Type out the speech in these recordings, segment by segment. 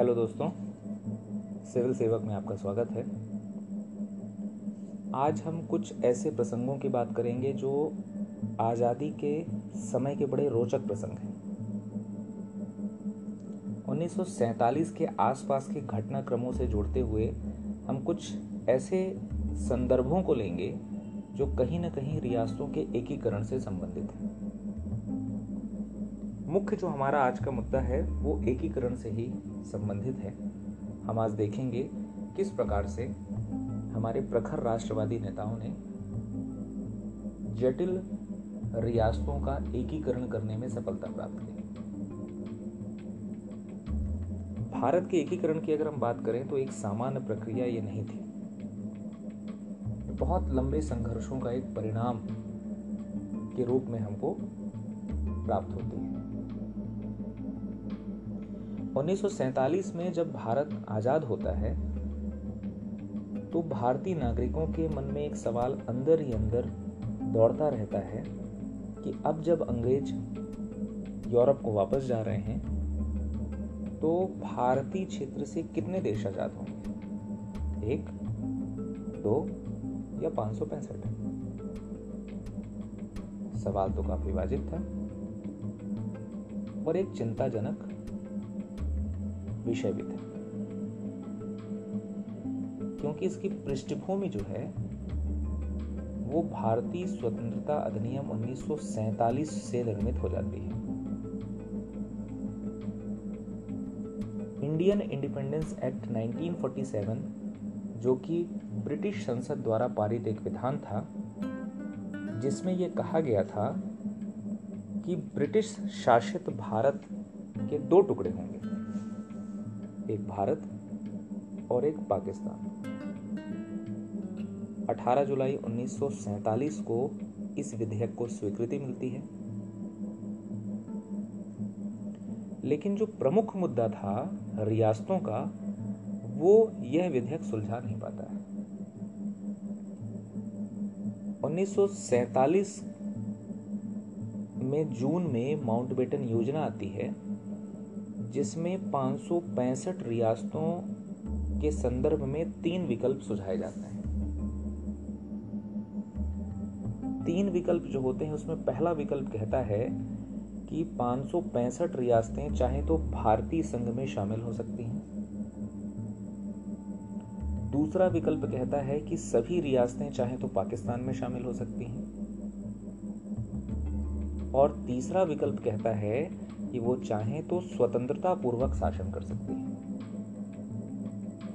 Hello दोस्तों, civil सेवक में आपका स्वागत है। आज हम कुछ ऐसे प्रसंगों की बात करेंगे जो आज़ादी के समय के बड़े रोचक प्रसंग हैं। 1947 के आसपास के घटनाक्रमों से जोड़ते हुए हम कुछ ऐसे संदर्भों को लेंगे जो कहीं ना कहीं रियासतों के एकीकरण से संबंधित हैं। मुख्य जो हमारा आज का मुद्दा है, वो एकीकरण से ही संबंधित है। हम आज देखेंगे किस प्रकार से हमारे प्रखर राष्ट्रवादी नेताओं ने जटिल रियासतों का एकीकरण करने में सफलता प्राप्त की। भारत के एकीकरण की अगर हम बात करें तो एक सामान्य प्रक्रिया ये नहीं थी। बहुत लंबे संघर्षों का एक परिणाम के रूप में हमको प्राप्त होती है। 1947 में जब भारत आज़ाद होता है तो भारतीय नागरिकों के मन में एक सवाल अंदर ही अंदर दौड़ता रहता है कि अब जब अंग्रेज़ यूरोप को वापस जा रहे हैं तो भारतीय क्षेत्र से कितने देश आज़ाद होंगे? एक, दो या पाँच सौ पैंसठ? सवाल तो काफ़ी वाजिब था और एक चिंताजनक विषय भी क्योंकि इसकी पृष्ठभूमि जो है, वो भारतीय स्वतंत्रता अधिनियम 1947 से निर्मित हो जाती है। इंडियन इंडिपेंडेंस एक्ट 1947 जो कि ब्रिटिश संसद द्वारा पारित एक विधान था, जिसमें यह कहा गया था कि ब्रिटिश शासित भारत के दो टुकड़े होंगे। एक भारत और एक पाकिस्तान। 18 जुलाई 1947 को इस विधेयक को स्वीकृति मिलती है। लेकिन जो प्रमुख मुद्दा था रियासतों का, वो यह विधेयक सुलझा नहीं पाता है। 1947 में जून में माउंटबेटन योजना आती है। जिसमें पाँच रियासतों के संदर्भ में तीन विकल्प सुझाए जाते हैं। तीन विकल्प जो होते हैं, उसमें पहला विकल्प कहता है कि पाँच रियासतें चाहे तो भारतीय संघ में शामिल हो सकती हैं। दूसरा विकल्प कहता है कि सभी रियासतें चाहे तो पाकिस्तान में शामिल हो सकती हैं। और तीसरा विकल्प कहता है कि वो चाहें तो स्वतंत्रता पूर्वक शासन कर सकते हैं।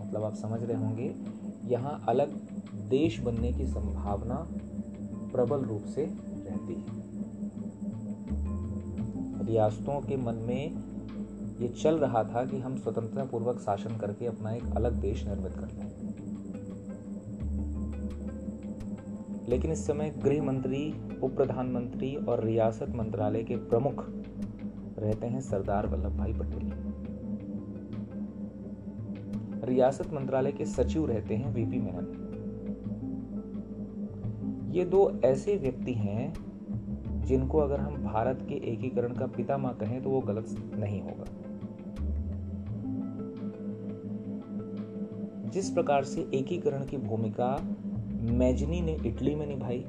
मतलब आप समझ रहे होंगे, यहाँ अलग देश बनने की संभावना प्रबल रूप से रहती है। रियासतों के मन में ये चल रहा था कि हम स्वतंत्रता पूर्वक शासन करके अपना एक अलग देश निर्मित कर लें। लेकिन इस समय गृह मंत्री, उप प्रधानमंत्री और रियासत मंत्रालय के प्रमुख रहते हैं सरदार वल्लभ भाई पटेल। रियासत मंत्रालय के सचिव रहते हैं वीपी मेनन। ये दो ऐसे व्यक्ति हैं जिनको अगर हम भारत के एकीकरण का पिता माँ कहें तो वो गलत नहीं होगा। जिस प्रकार से एकीकरण की भूमिका मैजनी ने इटली में निभाई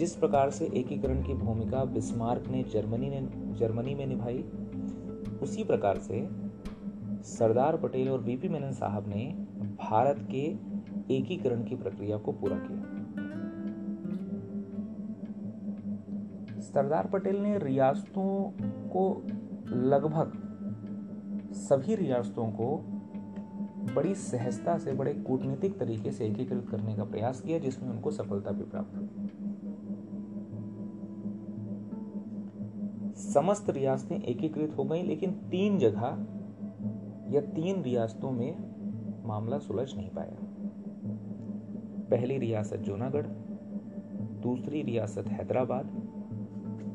जिस प्रकार से एकीकरण की भूमिका बिस्मार्क ने जर्मनी ने, जर्मनी में निभाई, उसी प्रकार से सरदार पटेल और बीपी मेनन साहब ने भारत के एकीकरण की प्रक्रिया को पूरा किया। सरदार पटेल ने रियासतों को लगभग सभी रियासतों को बड़ी सहजता से, बड़े कूटनीतिक तरीके से एकीकृत करने का प्रयास किया, जिसमें उनको सफलता भी प्राप्त हुई। समस्त रियासतें एकीकृत हो गई, लेकिन तीन जगह या तीन रियासतों में मामला सुलझ नहीं पाया। पहली रियासत जूनागढ़, दूसरी रियासत हैदराबाद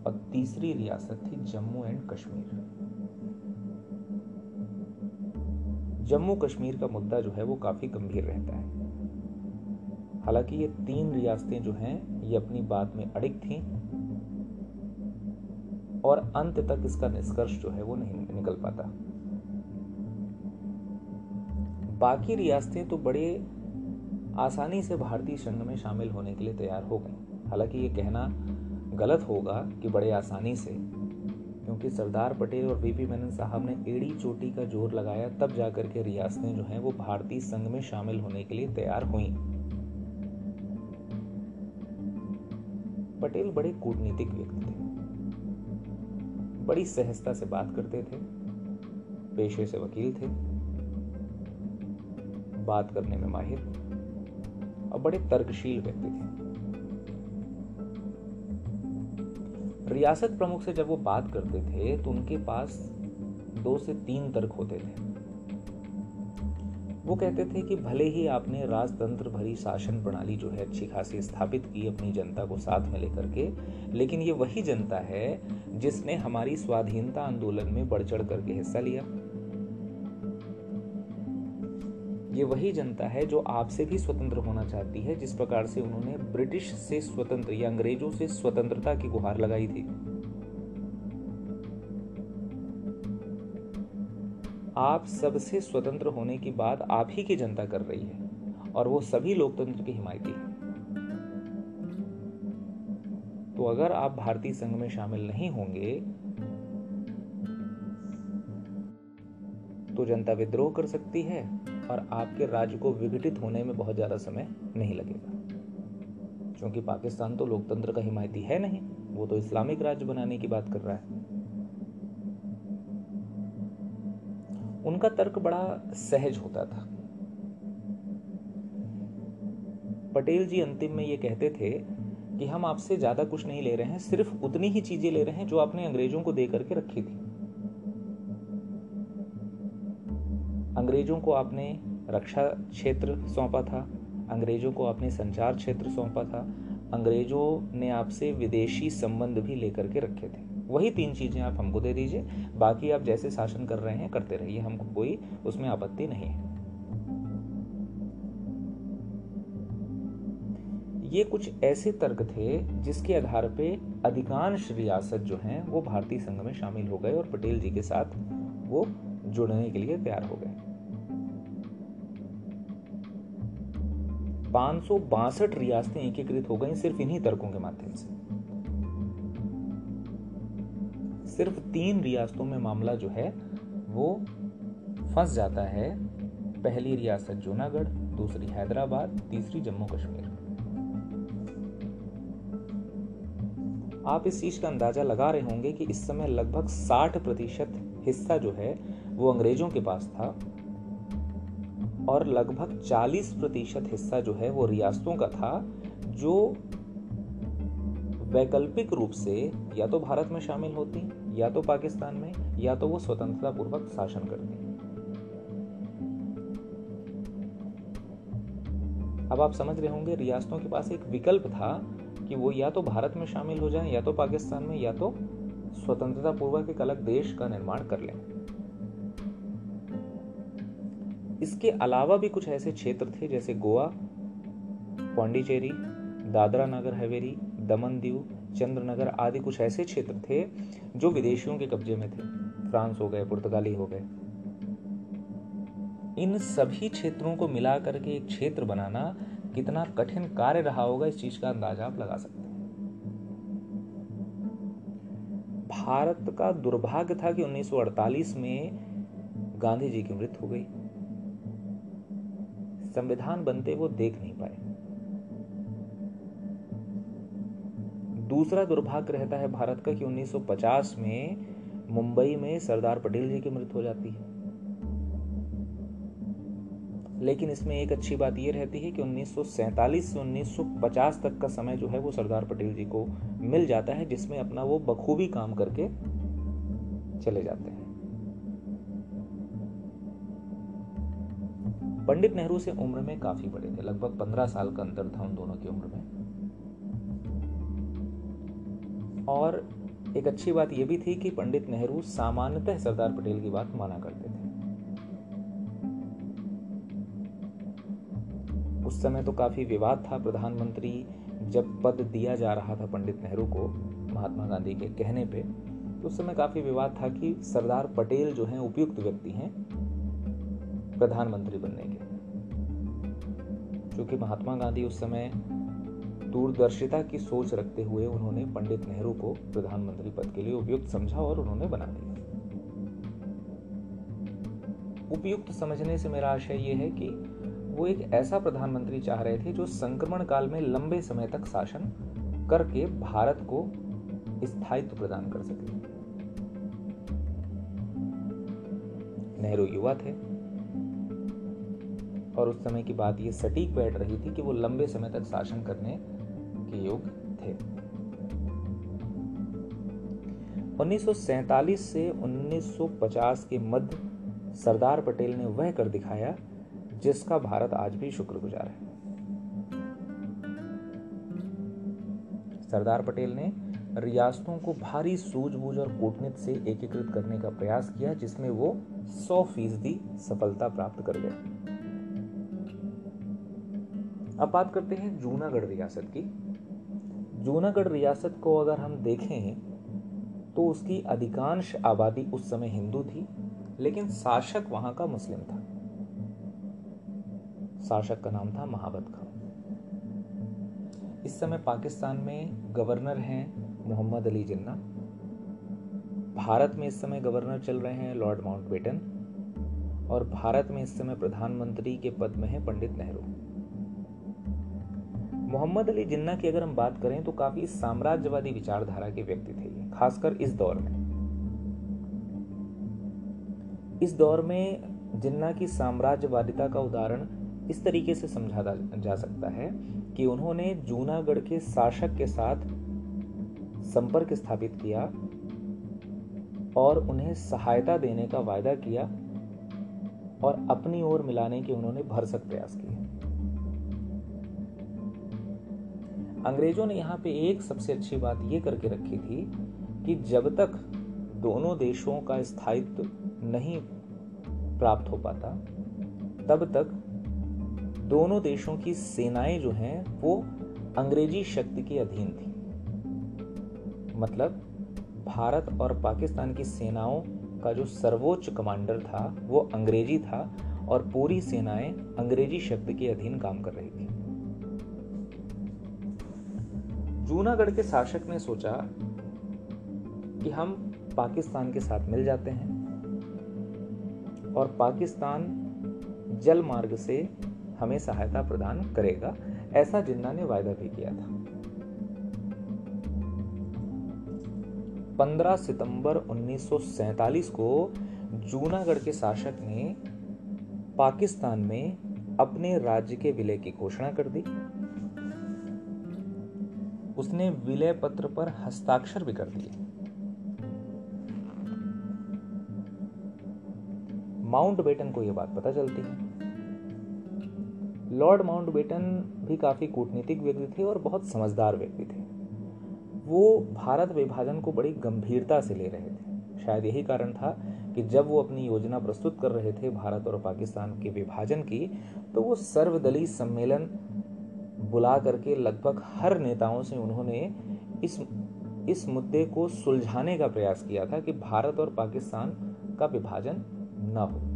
और तीसरी रियासत थी जम्मू एंड कश्मीर। जम्मू कश्मीर का मुद्दा जो है वो काफ़ी गंभीर रहता है। हालाँकि ये तीन रियासतें जो हैं, ये अपनी बात में अड़िग थीं। और अंत तक इसका निष्कर्ष जो है वो नहीं निकल पाता। बाकी रियासतें तो बड़े आसानी से भारतीय संघ में शामिल होने के लिए तैयार हो गई। हालाँकि ये कहना गलत होगा कि बड़े आसानी से, क्योंकि सरदार पटेल और वीपी मेनन साहब ने एड़ी चोटी का ज़ोर लगाया, तब जाकर के रियासतें जो हैं वो भारतीय संघ में शामिल होने के लिए तैयार हुई। पटेल बड़े कूटनीतिक व्यक्ति थे। बड़ी सहजता से बात करते थे, पेशे से वकील थे, बात करने में माहिर और बड़े तर्कशील व्यक्ति थे। रियासत प्रमुख से जब वो बात करते थे तो उनके पास दो से तीन तर्क होते थे। वो कहते थे कि भले ही आपने राजतंत्र भरी शासन प्रणाली जो है अच्छी खासी स्थापित की अपनी जनता को साथ में लेकर के, लेकिन ये वही जनता है जिसने हमारी स्वाधीनता आंदोलन में बढ़ चढ़ करके हिस्सा लिया। ये वही जनता है जो आपसे भी स्वतंत्र होना चाहती है, जिस प्रकार से उन्होंने ब्रिटिश से स्वतंत्र या अंग्रेज़ों से स्वतंत्रता की गुहार लगाई थी। आप सबसे स्वतंत्र होने की बात आप ही की जनता कर रही है, और वो सभी लोकतंत्र की हिमायती है। तो अगर आप भारतीय संघ में शामिल नहीं होंगे तो जनता विद्रोह कर सकती है, और आपके राज्य को विघटित होने में बहुत ज़्यादा समय नहीं लगेगा। क्योंकि पाकिस्तान तो लोकतंत्र का हिमायती है नहीं, वो तो इस्लामिक राज्य बनाने की बात कर रहा है। उनका तर्क बड़ा सहज होता था। पटेल जी अंतिम में ये कहते थे कि हम आपसे ज़्यादा कुछ नहीं ले रहे हैं, सिर्फ़ उतनी ही चीज़ें ले रहे हैं जो आपने अंग्रेज़ों को दे करके रखी थी। अंग्रेज़ों को आपने रक्षा क्षेत्र सौंपा था, अंग्रेज़ों को आपने संचार क्षेत्र सौंपा था, अंग्रेज़ों ने आपसे विदेशी संबंध भी लेकर के रखे थे। वही तीन चीज़ें आप हमको दे दीजिए। बाकी आप जैसे शासन कर रहे हैं, करते रहिए। हमको कोई उसमें आपत्ति नहीं है। ये कुछ ऐसे तर्क थे जिसके आधार पे अधिकांश रियासत जो हैं, वो भारतीय संघ में शामिल हो गए और पटेल जी के साथ वो जुड़ने के लिए तैयार हो गए। पाँच रियासतें एकीकृत हो गई सिर्फ़ इन्हीं तर्कों के माध्यम से। सिर्फ़ तीन रियासतों में मामला जो है, वो फंस जाता है। पहली रियासत जूनागढ़, दूसरी हैदराबाद, तीसरी जम्मू कश्मीर। आप इस चीज़ का अंदाज़ा लगा रहे होंगे कि इस समय लगभग 60 प्रतिशत हिस्सा जो है, वो अंग्रेज़ों के पास था और लगभग 40 प्रतिशत हिस्सा जो है, वो रियासतों का था, जो वैकल्पिक रूप से या तो भारत में शामिल होती या तो पाकिस्तान में, या तो वो स्वतंत्रता पूर्वक शासन करती अब आप समझ रहे होंगे, रियासतों के पास एक विकल्प था कि वो या तो भारत में शामिल हो जाएँ, या तो पाकिस्तान में, या तो स्वतंत्रता पूर्वक एक अलग देश का निर्माण कर लें। इसके अलावा भी कुछ ऐसे क्षेत्र थे, जैसे गोवा, पौंडीचेरी, दादरा नगर हवेली, दमन दीव चंद्रनगर आदि कुछ ऐसे क्षेत्र थे जो विदेशियों के कब्जे में थे। फ्रांस हो गए, पुर्तगाली हो गए। इन सभी क्षेत्रों को मिला करके एक क्षेत्र बनाना कितना कठिन कार्य रहा होगा, इस चीज़ का अंदाज़ा आप लगा सकते हैं। भारत का दुर्भाग्य था कि 1948 में गांधी जी की मृत्यु हो गई। संविधान बनते वो देख नहीं पाए। दूसरा दुर्भाग्य रहता है भारत का कि 1950 में मुंबई में सरदार पटेल जी की मृत्यु हो जाती है। लेकिन इसमें एक अच्छी बात यह रहती है कि 1947 से 1950 तक का समय जो है वो सरदार पटेल जी को मिल जाता है, जिसमें अपना वो बखूबी काम करके चले जाते हैं। पंडित नेहरू से उम्र में काफ़ी बड़े थे, लगभग पंद्रह साल का अंतर था उन दोनों की उम्र में। और एक अच्छी बात यह भी थी कि पंडित नेहरू सामान्यतः सरदार पटेल की बात माना करते थे। उस समय तो काफ़ी विवाद था प्रधानमंत्री, जब पद दिया जा रहा था पंडित नेहरू को महात्मा गांधी के कहने पे तो उस समय काफ़ी विवाद था कि सरदार पटेल जो हैं उपयुक्त व्यक्ति हैं प्रधानमंत्री बनने के। क्योंकि महात्मा गांधी उस समय दूरदर्शिता की सोच रखते हुए उन्होंने पंडित नेहरू को प्रधानमंत्री पद के लिए उपयुक्त समझा और उन्होंने बना दिया। उपयुक्त समझने से मेरा आशय यह है कि वो एक ऐसा प्रधानमंत्री चाह रहे थे जो संक्रमण काल में लंबे समय तक शासन करके भारत को स्थायित्व प्रदान कर सके। नेहरू युवा थे और उस समय की बात ये सटीक बैठ रही थी कि वो लंबे समय तक शासन करने के योग्य थे। 1947 से 1950 के मध्य, सरदार पटेल ने वह कर दिखाया, जिसका भारत आज भी शुक्रगुजार है। सरदार पटेल ने रियासतों को भारी सूझबूझ और कूटनीति से एकीकृत करने का प्रयास किया, जिसमें वो 100 फ़ीसदी सफलता प्राप्त कर गए। अब बात करते हैं जूनागढ़ रियासत की। जूनागढ़ रियासत को अगर हम देखें तो उसकी अधिकांश आबादी उस समय हिंदू थी, लेकिन शासक वहाँ का मुस्लिम था। शासक का नाम था महाबत खान इस समय पाकिस्तान में गवर्नर हैं मोहम्मद अली जिन्ना। भारत में इस समय गवर्नर चल रहे हैं लॉर्ड माउंटबेटन। और भारत में इस समय प्रधानमंत्री के पद में है पंडित नेहरू। मोहम्मद अली जिन्ना की अगर हम बात करें तो काफ़ी साम्राज्यवादी विचारधारा के व्यक्ति थे खासकर इस दौर में। इस दौर में जिन्ना की साम्राज्यवादिता का उदाहरण इस तरीके से समझा जा सकता है कि उन्होंने जूनागढ़ के शासक के साथ संपर्क स्थापित किया और उन्हें सहायता देने का वायदा किया और अपनी ओर मिलाने के उन्होंने भरसक प्रयास किए। अंग्रेज़ों ने यहाँ पे एक सबसे अच्छी बात यह करके रखी थी कि जब तक दोनों देशों का स्थायित्व नहीं प्राप्त हो पाता, तब तक दोनों देशों की सेनाएँ जो हैं, वो अंग्रेज़ी शक्ति के अधीन थी। मतलब भारत और पाकिस्तान की सेनाओं का जो सर्वोच्च कमांडर था, वो अंग्रेज़ी था और पूरी सेनाएँ अंग्रेज़ी शक्ति के अधीन काम कर रही थी। जूनागढ़ के शासक ने सोचा कि हम पाकिस्तान के साथ मिल जाते हैं और पाकिस्तान जल मार्ग से हमें सहायता प्रदान करेगा। ऐसा जिन्ना ने वायदा भी किया था। 15 सितंबर 1947 को जूनागढ़ के शासक ने पाकिस्तान में अपने राज्य के विलय की घोषणा कर दी। उसने विलय पत्र पर हस्ताक्षर भी कर दिए। माउंट बेटन को यह बात पता चलती है। लॉर्ड माउंट बेटन भी काफ़ी कूटनीतिक व्यक्ति थे और बहुत समझदार व्यक्ति थे। वो भारत विभाजन को बड़ी गंभीरता से ले रहे थे। शायद यही कारण था कि जब वो अपनी योजना प्रस्तुत कर रहे थे भारत और पाकिस्तान के विभाजन की तो वो सर्वदलीय सम्मेलन बुला करके लगभग हर नेताओं से उन्होंने इस इस मुद्दे को सुलझाने का प्रयास किया था कि भारत और पाकिस्तान का विभाजन न हो।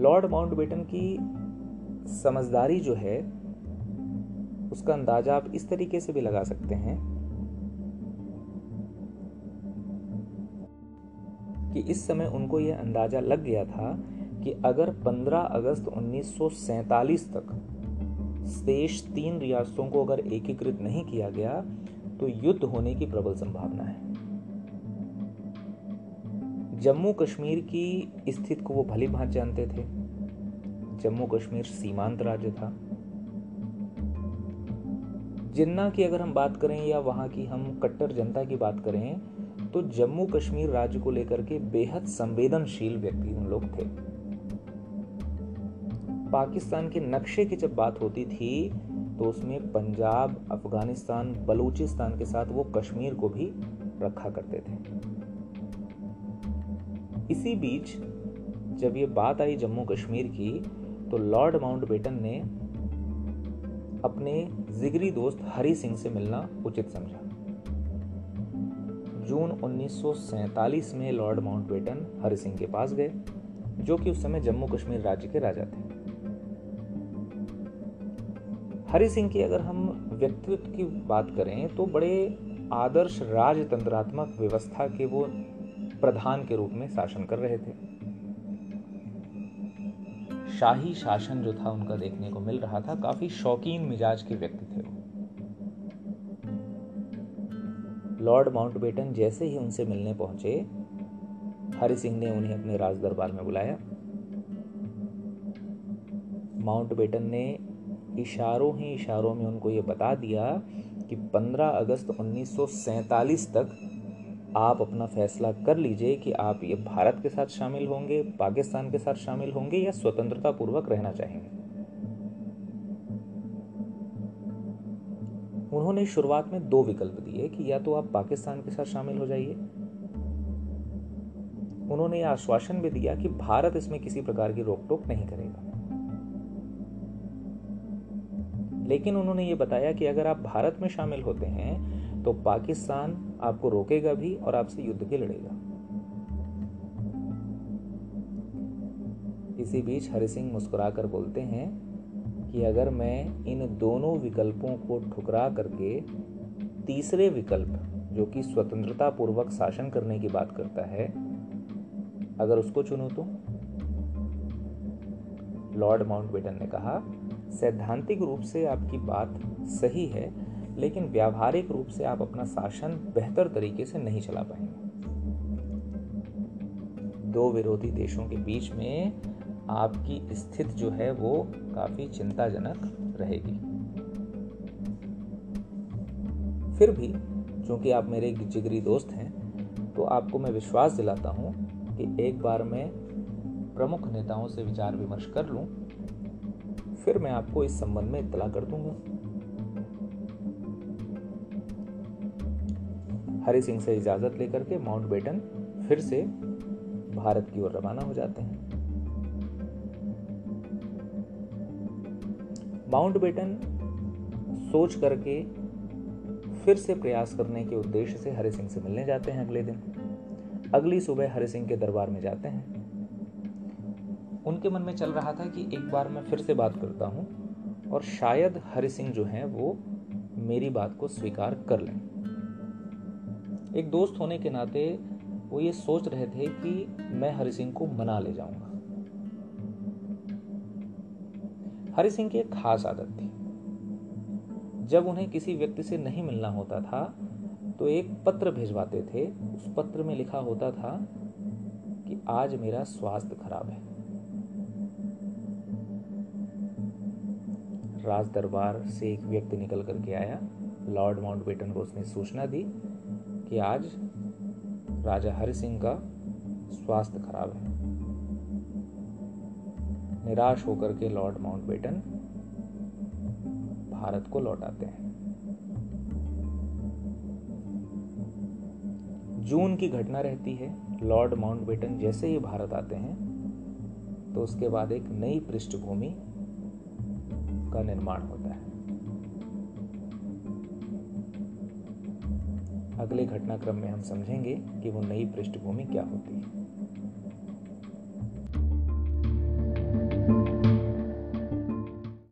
लॉर्ड माउंटबेटन की समझदारी जो है, उसका अंदाज़ा आप इस तरीके से भी लगा सकते हैं कि इस समय उनको यह अंदाज़ा लग गया था कि अगर 15 अगस्त 1947 तक शेष तीन रियासतों को अगर एकीकृत नहीं किया गया तो युद्ध होने की प्रबल संभावना है। जम्मू कश्मीर की स्थिति को वो भली भांत जानते थे। जम्मू कश्मीर सीमांत राज्य था। जिन्ना की अगर हम बात करें या वहाँ की हम कट्टर जनता की बात करें तो जम्मू कश्मीर राज्य को लेकर के बेहद संवेदनशील व्यक्ति उन लोग थे। पाकिस्तान के नक्शे की जब बात होती थी तो उसमें पंजाब, अफ़गानिस्तान, बलूचिस्तान के साथ वो कश्मीर को भी रखा करते थे। इसी बीच, जब ये बात आई जम्मू कश्मीर की तो लॉर्ड माउंटबेटन ने अपने जिगरी दोस्त हरि सिंह से मिलना उचित समझा। जून 1947 में लॉर्ड माउंटबेटन हरि सिंह के पास गए, जो कि उस समय जम्मू कश्मीर राज्य के राजा थे। हरि सिंह की अगर हम व्यक्तित्व की बात करें तो बड़े आदर्श राजतंत्रात्मक व्यवस्था के वो प्रधान के रूप में शासन कर रहे थे। शाही शासन जो था, उनका देखने को मिल रहा था। काफ़ी शौकीन मिजाज के व्यक्ति थे लॉर्ड माउंटबेटन जैसे ही उनसे मिलने पहुँचे, हरि सिंह ने उन्हें अपने राज दरबार में बुलाया। माउंटबेटन ने इशारों ही इशारों में उनको ये बता दिया कि 15 अगस्त 1947 तक आप अपना फैसला कर लीजिए कि आप ये भारत के साथ शामिल होंगे, पाकिस्तान के साथ शामिल होंगे या स्वतंत्रता पूर्वक रहना चाहेंगे। उन्होंने शुरुआत में दो विकल्प दिए कि या तो आप पाकिस्तान के साथ शामिल हो जाइए। उन्होंने आश्वासन भी दिया कि भारत इसमें किसी प्रकार की रोक टोक नहीं करेगा। लेकिन उन्होंने ये बताया कि अगर आप भारत में शामिल होते हैं तो पाकिस्तान आपको रोकेगा भी और आपसे युद्ध भी लड़ेगा। इसी बीच हरि सिंह मुस्कुराकर बोलते हैं कि अगर मैं इन दोनों विकल्पों को ठुकरा करके तीसरे विकल्प, जो कि स्वतंत्रता पूर्वक शासन करने की बात करता है, अगर उसको चुनूं तो? लॉर्ड माउंटबेटन ने कहा सैद्धांतिक रूप से आपकी बात सही है, लेकिन व्यावहारिक रूप से आप अपना शासन बेहतर तरीके से नहीं चला पाएँगे। दो विरोधी देशों के बीच में आपकी स्थिति जो है वो काफ़ी चिंताजनक रहेगी। फिर भी, चूँकि आप मेरे जिगरी दोस्त हैं तो आपको मैं विश्वास दिलाता हूँ कि एक बार मैं प्रमुख नेताओं से विचार विमर्श कर लूँ फिर मैं आपको इस संबंध में इतला कर दूँगा। हरि सिंह से इजाज़त लेकर के माउंट बेटन फिर से भारत की ओर रवाना हो जाते हैं। माउंट बेटन सोच करके फिर से प्रयास करने के उद्देश्य से हरि सिंह से मिलने जाते हैं अगले दिन। अगली सुबह हरि सिंह के दरबार में जाते हैं। उनके मन में चल रहा था कि एक बार मैं फिर से बात करता हूँ और शायद हरि सिंह जो हैं वो मेरी बात को स्वीकार कर लें। एक दोस्त होने के नाते वो ये सोच रहे थे कि मैं हरि सिंह को मना ले जाऊँगा। हरि सिंह की एक खास आदत थी। जब उन्हें किसी व्यक्ति से नहीं मिलना होता था तो एक पत्र भेजवाते थे। उस पत्र में लिखा होता था कि आज मेरा स्वास्थ्य खराब है। राज दरबार से एक व्यक्ति निकल करके आया, लॉर्ड माउंटबेटन को उसने सूचना दी कि आज राजा हरि सिंह का स्वास्थ्य खराब है। निराश होकर के लॉर्ड माउंटबेटन भारत को लौट आते हैं। जून की घटना रहती है, लॉर्ड माउंटबेटन जैसे ही भारत आते हैं तो उसके बाद एक नई पृष्ठभूमि का निर्माण होता है। अगले घटनाक्रम में हम समझेंगे कि वो नई पृष्ठभूमि क्या होती है।